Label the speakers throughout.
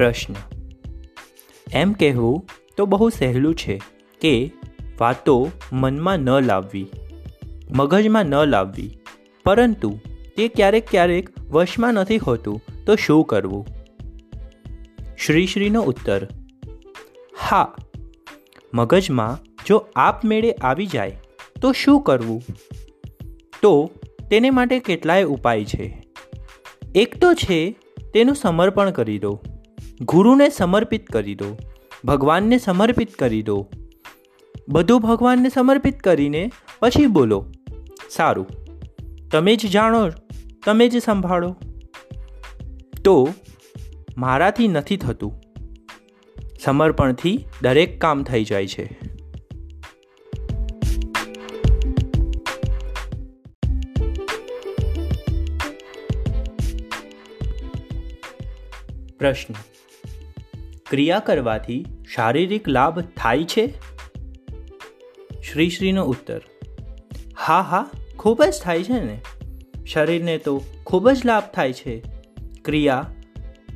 Speaker 1: પ્રશ્ન. એમ કહેવું તો બહુ સહેલું છે કે વાતો મનમાં ન લાવવી, મગજમાં ન લાવવી, પરંતુ તે ક્યારેક ક્યારેક વશમાં નથી હોતું તો શું કરવું? શ્રી શ્રીનો ઉત્તર. હા, મગજમાં જો આપમેળે આવી જાય તો શું કરવું? તો તેને માટે કેટલાય ઉપાય છે. એક તો છે તેનું સમર્પણ કરી દો. ગુરુને સમર્પિત કરી દો, ભગવાનને સમર્પિત કરી દો. બધું ભગવાનને સમર્પિત કરીને પછી બોલો, સારું, તમે જ જાણો, તમે જ સંભાળો. તો મારાથી નથી થતું. સમર્પણથી દરેક કામ થઈ જાય છે. પ્રશ્ન ક્રિયા કરવાથી શારીરિક લાભ થાય છે? શ્રી શ્રીનો ઉત્તર. હા હા, ખૂબ જ થાય છે ને. શરીરને તો ખૂબ જ લાભ થાય છે. ક્રિયા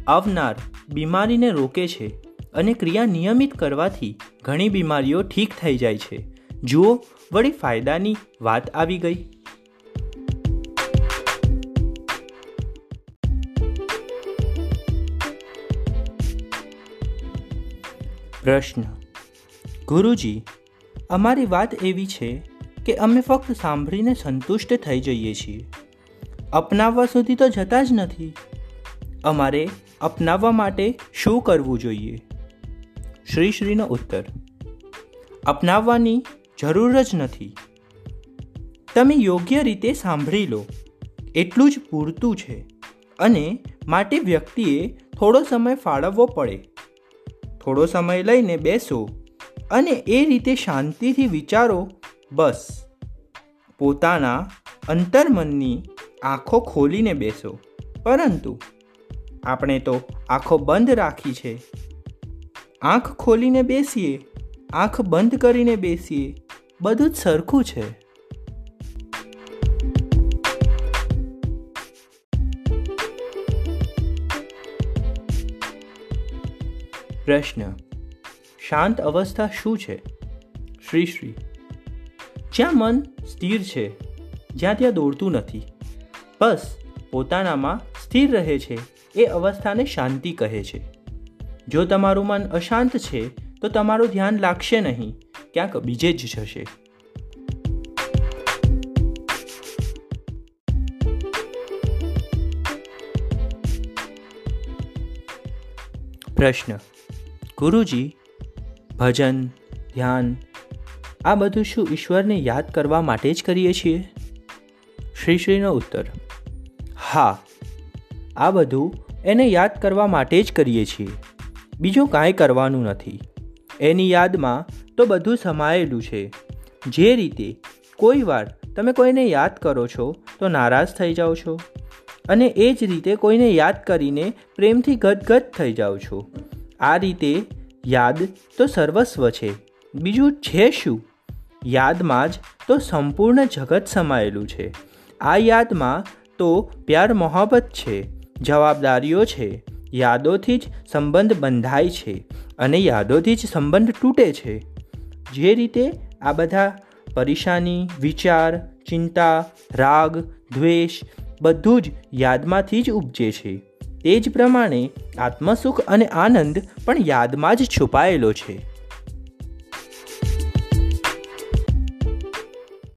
Speaker 1: આવનાર બીમારીને રોકે છે અને ક્રિયા નિયમિત કરવાથી ઘણી બીમારીઓ ઠીક થઈ જાય છે. જુઓ, વળી ફાયદાની વાત આવી ગઈ. પ્રશ્ન. ગુરુજી, અમારી વાત એવી છે કે અમે ફક્ત સાંભળીને સંતુષ્ટ થઈ જઈએ છીએ. અપનાવવા સુધી તો જતા જ નથી. અમારે અપનાવવા માટે શું કરવું જોઈએ? શ્રી શ્રીનો ઉત્તર. અપનાવવાની જરૂર જ નથી. તમે યોગ્ય રીતે સાંભળી લો. એટલું જ પૂરતું છે. અને માટે વ્યક્તિએ થોડો સમય ફાળવવો પડે. થોડો સમય લઈને બેસો અને એ રીતે શાંતિથી વિચારો, બસ. પોતાના અંતર્મનની આંખો ખોલીને બેસો. પરંતુ આપણે તો આંખો બંધ રાખી છે. આંખ ખોલીને બેસીએ, આંખ બંધ કરીને બેસીએ, બધું જ સરખું છે. પ્રશ્ન, શાંત અવસ્થા શું છે? શ્રી શ્રી, જ્યાં મન સ્થિર છે, જ્યાં ત્યાં દોડતું નથી, બસ પોતાનામાં સ્થિર રહે છે, એ અવસ્થાને શાંતિ કહે છે. જો તમારું મન અશાંત છે, તો તમારું ધ્યાન લાગશે નહીં, ક્યાંક બીજે જ જશે. પ્રશ્ન ગુરુજી, ભજન, ધ્યાન, આ બધું શું ઈશ્વરને યાદ કરવા માટે જ કરીએ છીએ? શ્રી શ્રીનો ઉત્તર, હા, આ બધું એને યાદ કરવા માટે જ કરીએ છીએ. બીજું કાંઈ કરવાનું નથી. એની યાદમાં તો બધું સમાયેલું છે. જે રીતે કોઈ વાર તમે કોઈને યાદ કરો છો, તો નારાજ થઈ જાઓ છો. અને એ જ રીતે કોઈને યાદ કરીને પ્રેમથી ગદગદ થઈ જાઓ છો. આ રીતે યાદ તો સર્વસ્વ છે. બીજું છે શું? યાદમાં જ તો સંપૂર્ણ જગત સમાયેલું છે. આ યાદમાં તો પ્યાર મોહબ્બત છે, જવાબદારીઓ છે, યાદોથી જ સંબંધ બંધાય છે અને યાદોથી જ સંબંધ તૂટે છે. જે રીતે આ બધા પરેશાની, વિચાર, ચિંતા, રાગ, દ્વેષ બધું જ યાદમાંથી જ ઉપજે છે. તે જ પ્રમાણે આત્મસુખ અને આનંદ પણ યાદમાં જ છુપાયેલો છે.